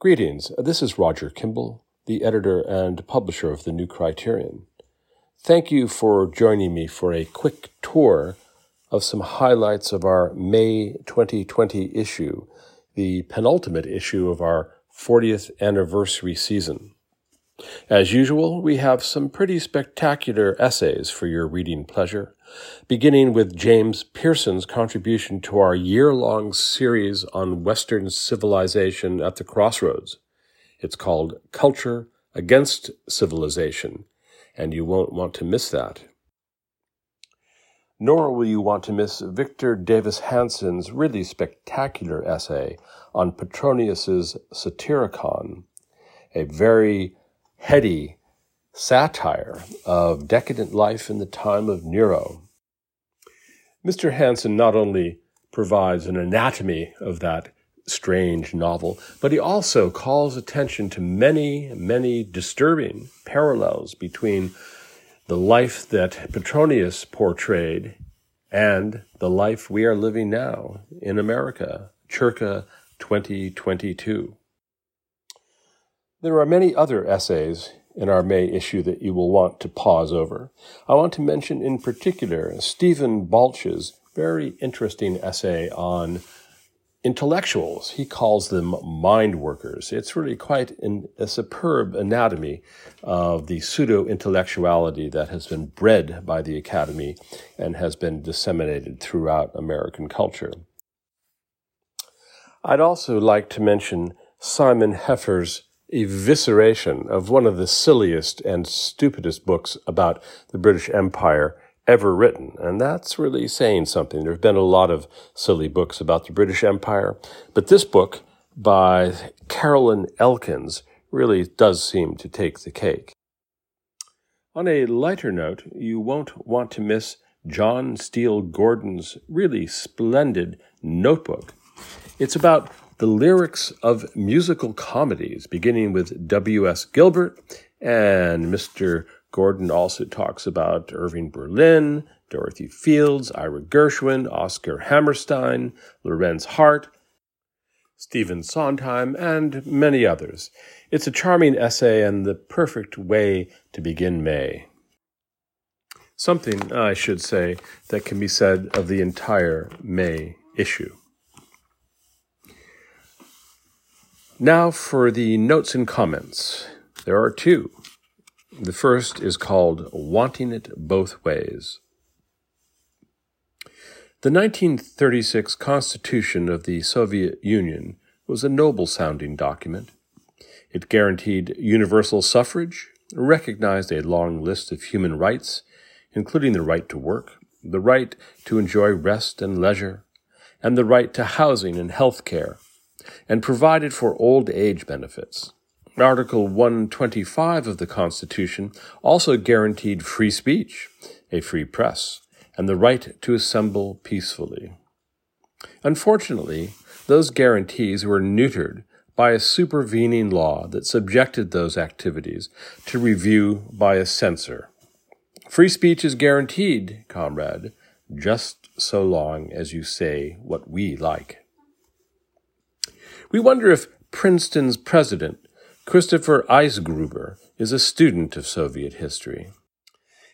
Greetings. This is Roger Kimball, the editor and publisher of the New Criterion. Thank you for joining me for a quick tour of some highlights of our May 2020 issue, the penultimate issue of our 40th anniversary season. As usual, we have some pretty spectacular essays for your reading pleasure, beginning with James Pearson's contribution to our year long series on Western civilization at the crossroads. It's called Culture Against Civilization, and you won't want to miss that. Nor will you want to miss Victor Davis Hanson's really spectacular essay on Petronius's Satyricon, a very heady satire of decadent life in the time of Nero. Mr. Hanson not only provides an anatomy of that strange novel, but he also calls attention to many, many disturbing parallels between the life that Petronius portrayed and the life we are living now in America, circa 2022. There are many other essays in our May issue that you will want to pause over. I want to mention in particular Stephen Balch's very interesting essay on intellectuals. He calls them mind workers. It's really quite an, a superb anatomy of the pseudo intellectuality that has been bred by the Academy and has been disseminated throughout American culture. I'd also like to mention Simon Heffer's evisceration of one of the silliest and stupidest books about the British Empire ever written. And that's really saying something. There have been a lot of silly books about the British Empire, but this book by Carolyn Elkins really does seem to take the cake. On a lighter note, you won't want to miss John Steele Gordon's really splendid notebook. It's about the lyrics of musical comedies, beginning with W.S. Gilbert, and Mr. Gordon also talks about Irving Berlin, Dorothy Fields, Ira Gershwin, Oscar Hammerstein, Lorenz Hart, Stephen Sondheim, and many others. It's a charming essay and the perfect way to begin May. Something, I should say, that can be said of the entire May issue. Now for the notes and comments. There are two. The first is called Wanting It Both Ways. The 1936 Constitution of the Soviet Union was a noble sounding document. It guaranteed universal suffrage, recognized a long list of human rights, including the right to work, the right to enjoy rest and leisure, and the right to housing and health care and provided for old age benefits. Article 125 of the Constitution also guaranteed free speech, a free press, and the right to assemble peacefully. Unfortunately, those guarantees were neutered by a supervening law that subjected those activities to review by a censor. Free speech is guaranteed, comrade, just so long as you say what we like. We wonder if Princeton's president, Christopher Eisgruber, is a student of Soviet history.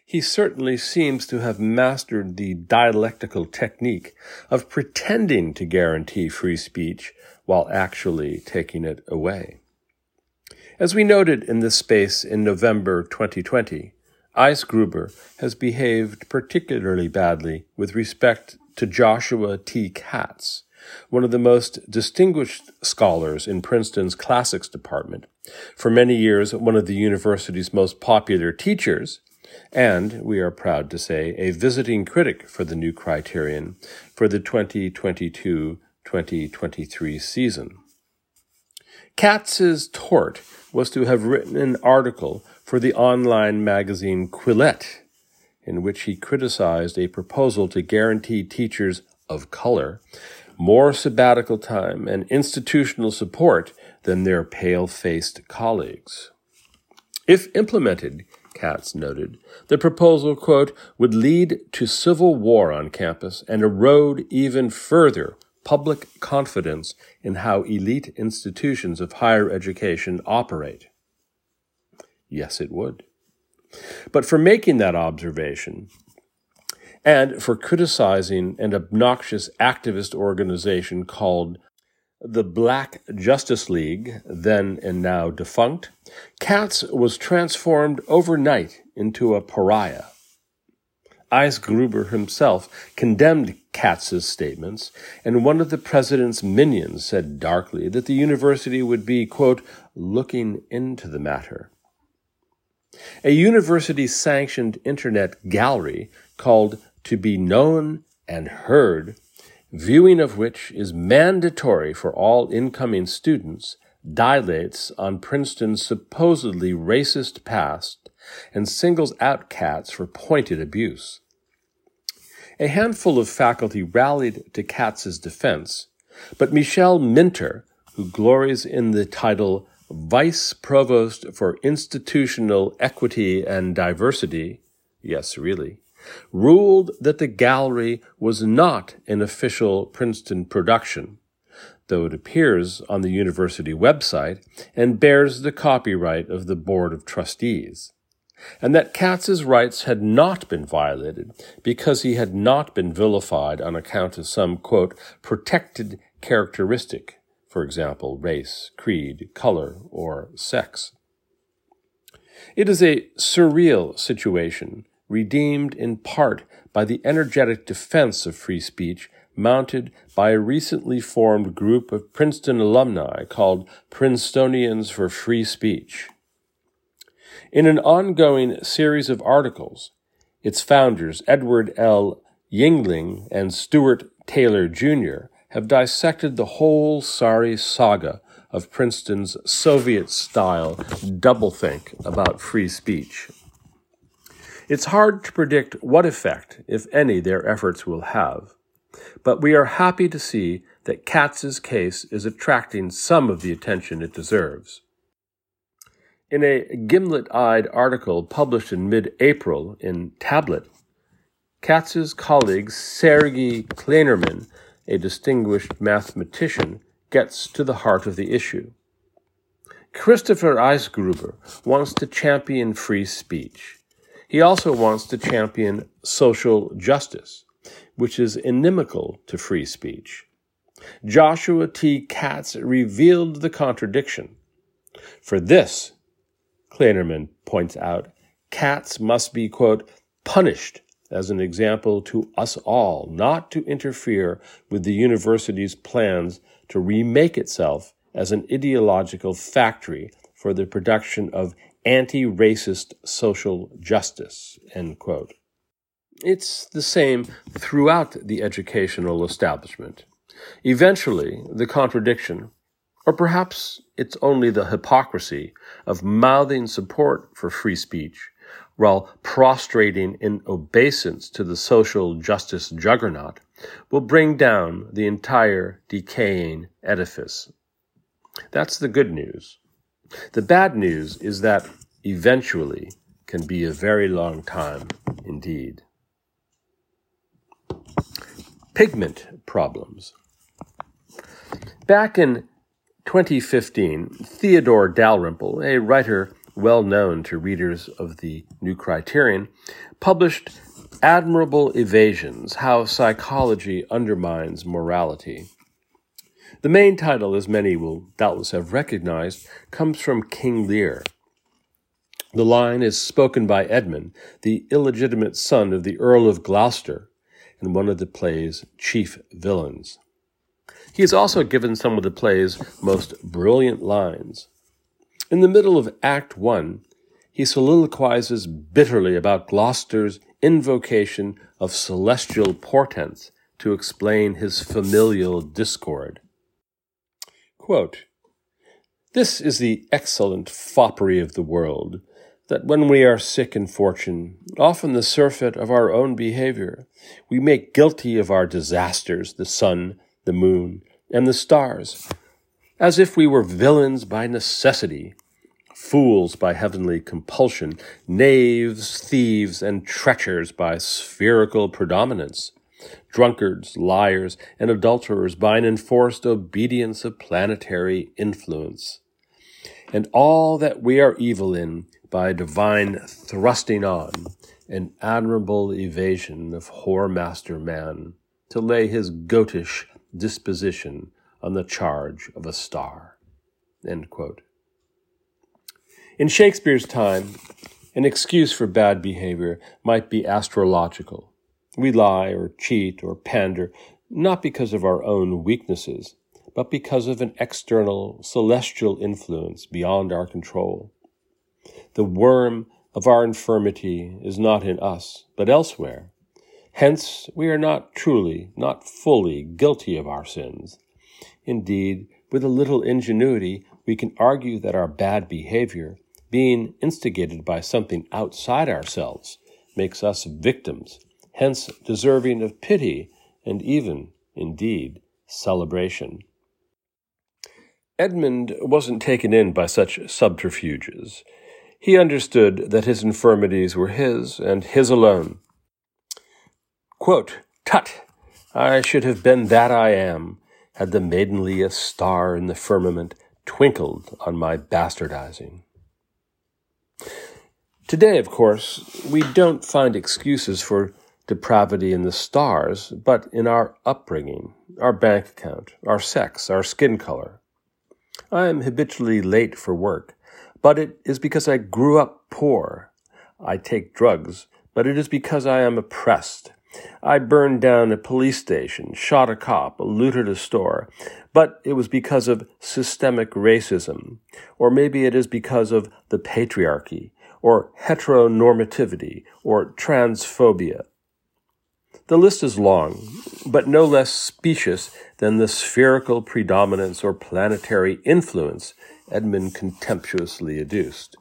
He certainly seems to have mastered the dialectical technique of pretending to guarantee free speech while actually taking it away. As we noted in this space in November 2020, Eisgruber has behaved particularly badly with respect to Joshua T. Katz, one of the most distinguished scholars in Princeton's classics department, for many years one of the university's most popular teachers, and, we are proud to say, a visiting critic for the new criterion for the 2022 2023 season. Katz's tort was to have written an article for the online magazine Quillette, in which he criticized a proposal to guarantee teachers of color more sabbatical time and institutional support than their pale faced colleagues. If implemented, Katz noted, the proposal, quote, would lead to civil war on campus and erode even further public confidence in how elite institutions of higher education operate? Yes, it would. But for making that observation, and for criticizing an obnoxious activist organization called the Black Justice League, then and now defunct, Katz was transformed overnight into a pariah. Eisgruber himself condemned Katz's statements, and one of the president's minions said darkly that the university would be, quote, looking into the matter. A university sanctioned internet gallery called To Be Known and Heard, viewing of which is mandatory for all incoming students, dilates on Princeton's supposedly racist past and singles out Katz for pointed abuse. A handful of faculty rallied to Katz's defense, but Michele Minter, who glories in the title Vice Provost for Institutional Equity and Diversity, yes, really, ruled that the gallery was not an official Princeton production, though it appears on the university website and bears the copyright of the Board of Trustees, and that Katz's rights had not been violated because he had not been vilified on account of some, quote, protected characteristic for example, race, creed, color, or sex. It is a surreal situation, redeemed in part by the energetic defense of free speech mounted by a recently formed group of Princeton alumni called Princetonians for Free Speech. In an ongoing series of articles, its founders, Edward L. Yingling and Stuart Taylor Jr., have dissected the whole sorry saga of Princeton's Soviet style doublethink about free speech. It's hard to predict what effect, if any, their efforts will have, but we are happy to see that Katz's case is attracting some of the attention it deserves. In a gimlet eyed article published in mid April in Tablet, Katz's colleague Sergiu Klainerman a distinguished mathematician, gets to the heart of the issue. Christopher Eisgruber wants to champion free speech. He also wants to champion social justice, which is inimical to free speech. Joshua T. Katz revealed the contradiction. For this, Klainerman points out, Katz must be, quote, punished as an example to us all not to interfere with the university's plans to remake itself as an ideological factory for the production of anti racist social justice. end quote. It's the same throughout the educational establishment. Eventually, the contradiction, or perhaps it's only the hypocrisy, of mouthing support for free speech while prostrating in obeisance to the social justice juggernaut, will bring down the entire decaying edifice. That's the good news. The bad news is that eventually can be a very long time indeed. Pigment problems. Back in 2015, Theodore Dalrymple, a writer well known to readers of the New Criterion, published Admirable Evasions How Psychology Undermines Morality. The main title, as many will doubtless have recognized, comes from King Lear. The line is spoken by Edmund, the illegitimate son of the Earl of Gloucester, and one of the play's chief villains. He is also given some of the play's most brilliant lines. In the middle of Act One, he soliloquizes bitterly about Gloucester's invocation of celestial portents to explain his familial discord. Quote, this is the excellent foppery of the world, that when we are sick in fortune, often the surfeit of our own behavior, we make guilty of our disasters the sun, the moon, and the stars, as if we were villains by necessity, fools by heavenly compulsion, knaves, thieves, and treachers by spherical predominance, drunkards, liars, and adulterers by an enforced obedience of planetary influence, and all that we are evil in by divine thrusting on, an admirable evasion of whoremaster man, to lay his goatish disposition on the charge of a star. In Shakespeare's time, an excuse for bad behavior might be astrological. We lie or cheat or pander not because of our own weaknesses, but because of an external celestial influence beyond our control. The worm of our infirmity is not in us, but elsewhere. Hence, we are not truly, not fully guilty of our sins. Indeed, with a little ingenuity, we can argue that our bad behavior, being instigated by something outside ourselves, makes us victims, hence deserving of pity and even, indeed, celebration. Edmund wasn't taken in by such subterfuges. He understood that his infirmities were his, and his alone. Quote, Tut! I should have been that I am, had the maidenliest star in the firmament twinkled on my bastardizing. Today, of course, we don't find excuses for depravity in the stars, but in our upbringing, our bank account, our sex, our skin color. I am habitually late for work, but it is because I grew up poor. I take drugs, but it is because I am oppressed. I burned down a police station, shot a cop, looted a store, but it was because of systemic racism. Or maybe it is because of the patriarchy, or heteronormativity, or transphobia. The list is long, but no less specious than the spherical predominance or planetary influence Edmund contemptuously adduced.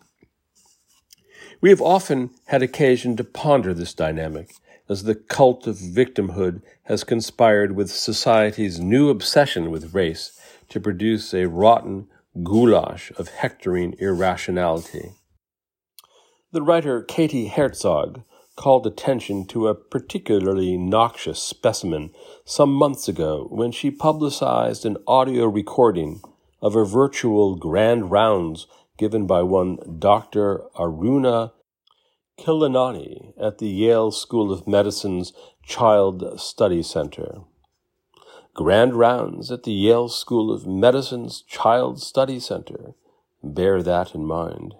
We have often had occasion to ponder this dynamic as the cult of victimhood has conspired with society's new obsession with race to produce a rotten goulash of hectoring irrationality. The writer Katie Herzog called attention to a particularly noxious specimen some months ago when she publicized an audio recording of a virtual grand rounds given by one Dr. Aruna Khilanani at the Yale School of Medicine's Child Study Center. Grand rounds at the Yale School of Medicine's Child Study Center. Bear that in mind.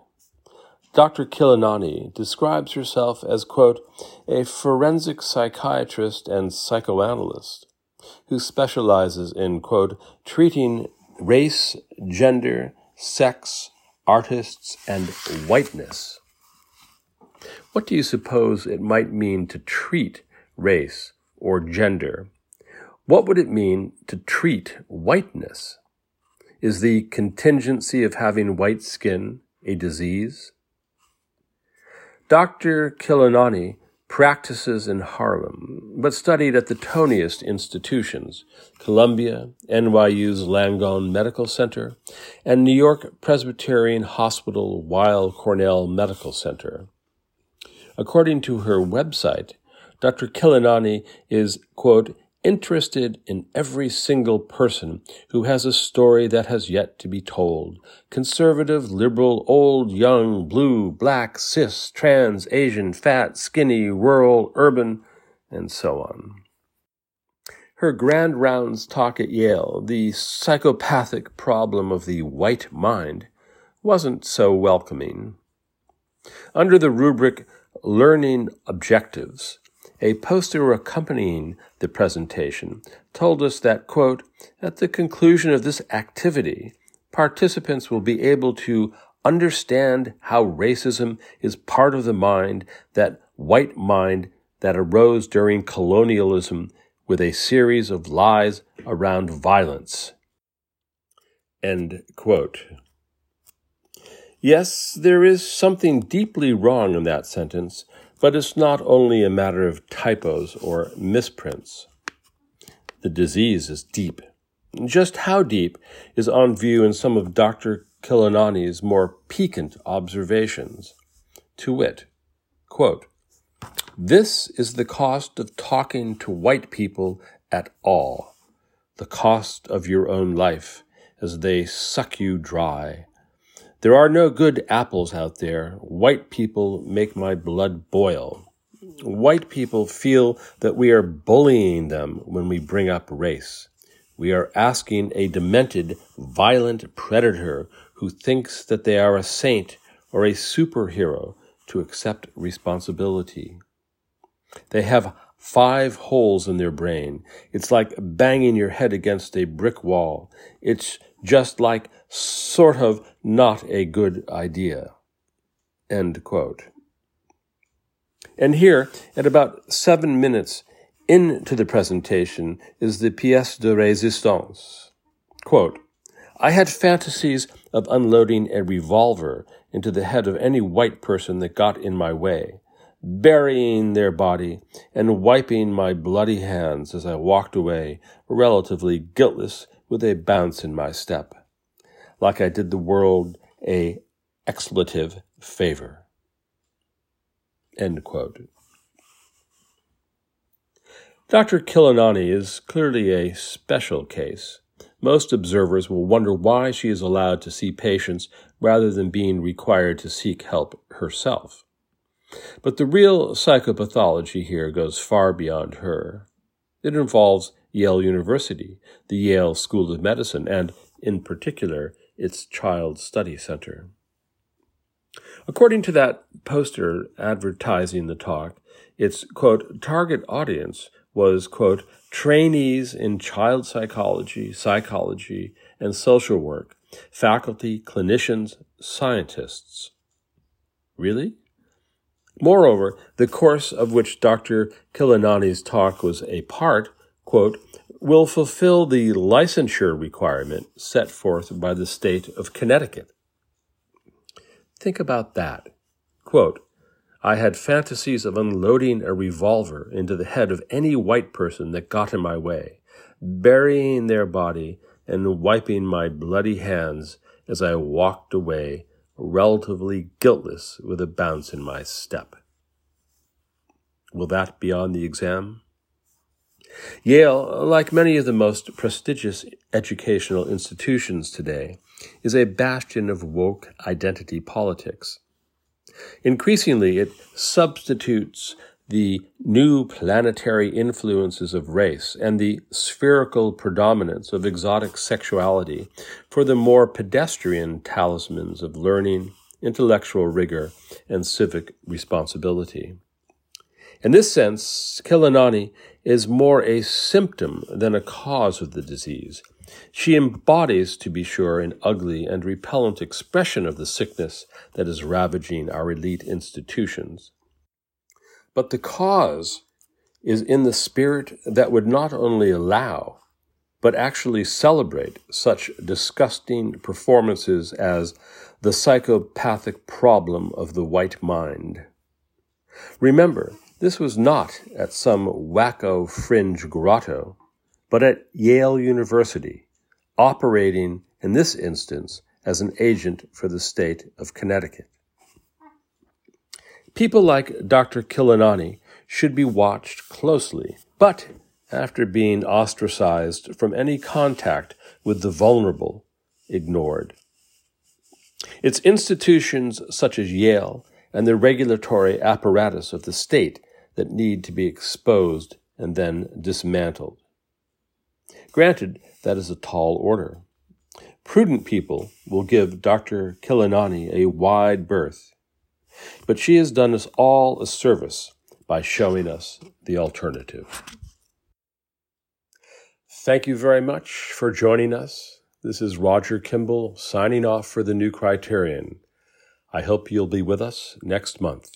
Dr. Khilanani describes herself as, quote, a forensic psychiatrist and psychoanalyst who specializes in, quote, treating race, gender, sex, artists, and whiteness. What do you suppose it might mean to treat race or gender? What would it mean to treat whiteness? Is the contingency of having white skin a disease? Dr. Khilanani practices in Harlem, but studied at the toniest institutions Columbia, NYU's Langone Medical Center, and New York Presbyterian Hospital Weill Cornell Medical Center. According to her website, Dr. Khilanani is, quote, interested in every single person who has a story that has yet to be told. Conservative, liberal, old, young, blue, black, cis, trans, Asian, fat, skinny, rural, urban, and so on. Her grand rounds talk at Yale, the psychopathic problem of the white mind, wasn't so welcoming. Under the rubric Learning Objectives, a poster accompanying the presentation told us that, quote, at the conclusion of this activity, participants will be able to understand how racism is part of the mind, that white mind that arose during colonialism with a series of lies around violence. End quote. Yes, there is something deeply wrong in that sentence, but it's not only a matter of typos or misprints. The disease is deep. Just how deep is on view in some of Dr. Khilanani's more piquant observations. To wit, quote, This is the cost of talking to white people at all, the cost of your own life as they suck you dry. There are no good apples out there. White people make my blood boil. White people feel that we are bullying them when we bring up race. We are asking a demented, violent predator who thinks that they are a saint or a superhero to accept responsibility. They have five holes in their brain. It's like banging your head against a brick wall. It's just like sort of not a good idea. End quote. And here, at about seven minutes into the presentation, is the pièce de résistance. Quote, I had fantasies of unloading a revolver into the head of any white person that got in my way, burying their body and wiping my bloody hands as I walked away, relatively guiltless with a bounce in my step, like I did the world a expletive favor. End quote. Dr. Khilanani is clearly a special case. Most observers will wonder why she is allowed to see patients rather than being required to seek help herself. But the real psychopathology here goes far beyond her. It involves Yale University, the Yale School of Medicine, and, in particular, its Child Study Center. According to that poster advertising the talk, its, quote, target audience was, quote, trainees in child psychology, psychology, and social work, faculty, clinicians, scientists. Really? Moreover, the course of which Dr. Khilanani's talk was a part, quote, will fulfill the licensure requirement set forth by the state of Connecticut. Think about that. Quote, I had fantasies of unloading a revolver into the head of any white person that got in my way, burying their body and wiping my bloody hands as I walked away, relatively guiltless with a bounce in my step. Will that be on the exam? Yale, like many of the most prestigious educational institutions today, is a bastion of woke identity politics. Increasingly, it substitutes the new planetary influences of race and the spherical predominance of exotic sexuality for the more pedestrian talismans of learning, intellectual rigor, and civic responsibility. In this sense, Khilanani is more a symptom than a cause of the disease, she embodies, to be sure, an ugly and repellent expression of the sickness that is ravaging our elite institutions. But the cause is in the spirit that would not only allow, but actually celebrate such disgusting performances as the psychopathic problem of the white mind. Remember, this was not at some wacko fringe grotto but at Yale University, operating in this instance as an agent for the state of Connecticut. People like Dr. Khilanani should be watched closely, but after being ostracized from any contact with the vulnerable, ignored. It's institutions such as Yale and the regulatory apparatus of the state that need to be exposed and then dismantled. Granted, that is a tall order. Prudent people will give Dr. Khilanani a wide berth, but she has done us all a service by showing us the alternative. Thank you very much for joining us. This is Roger Kimball signing off for the New Criterion. I hope you'll be with us next month.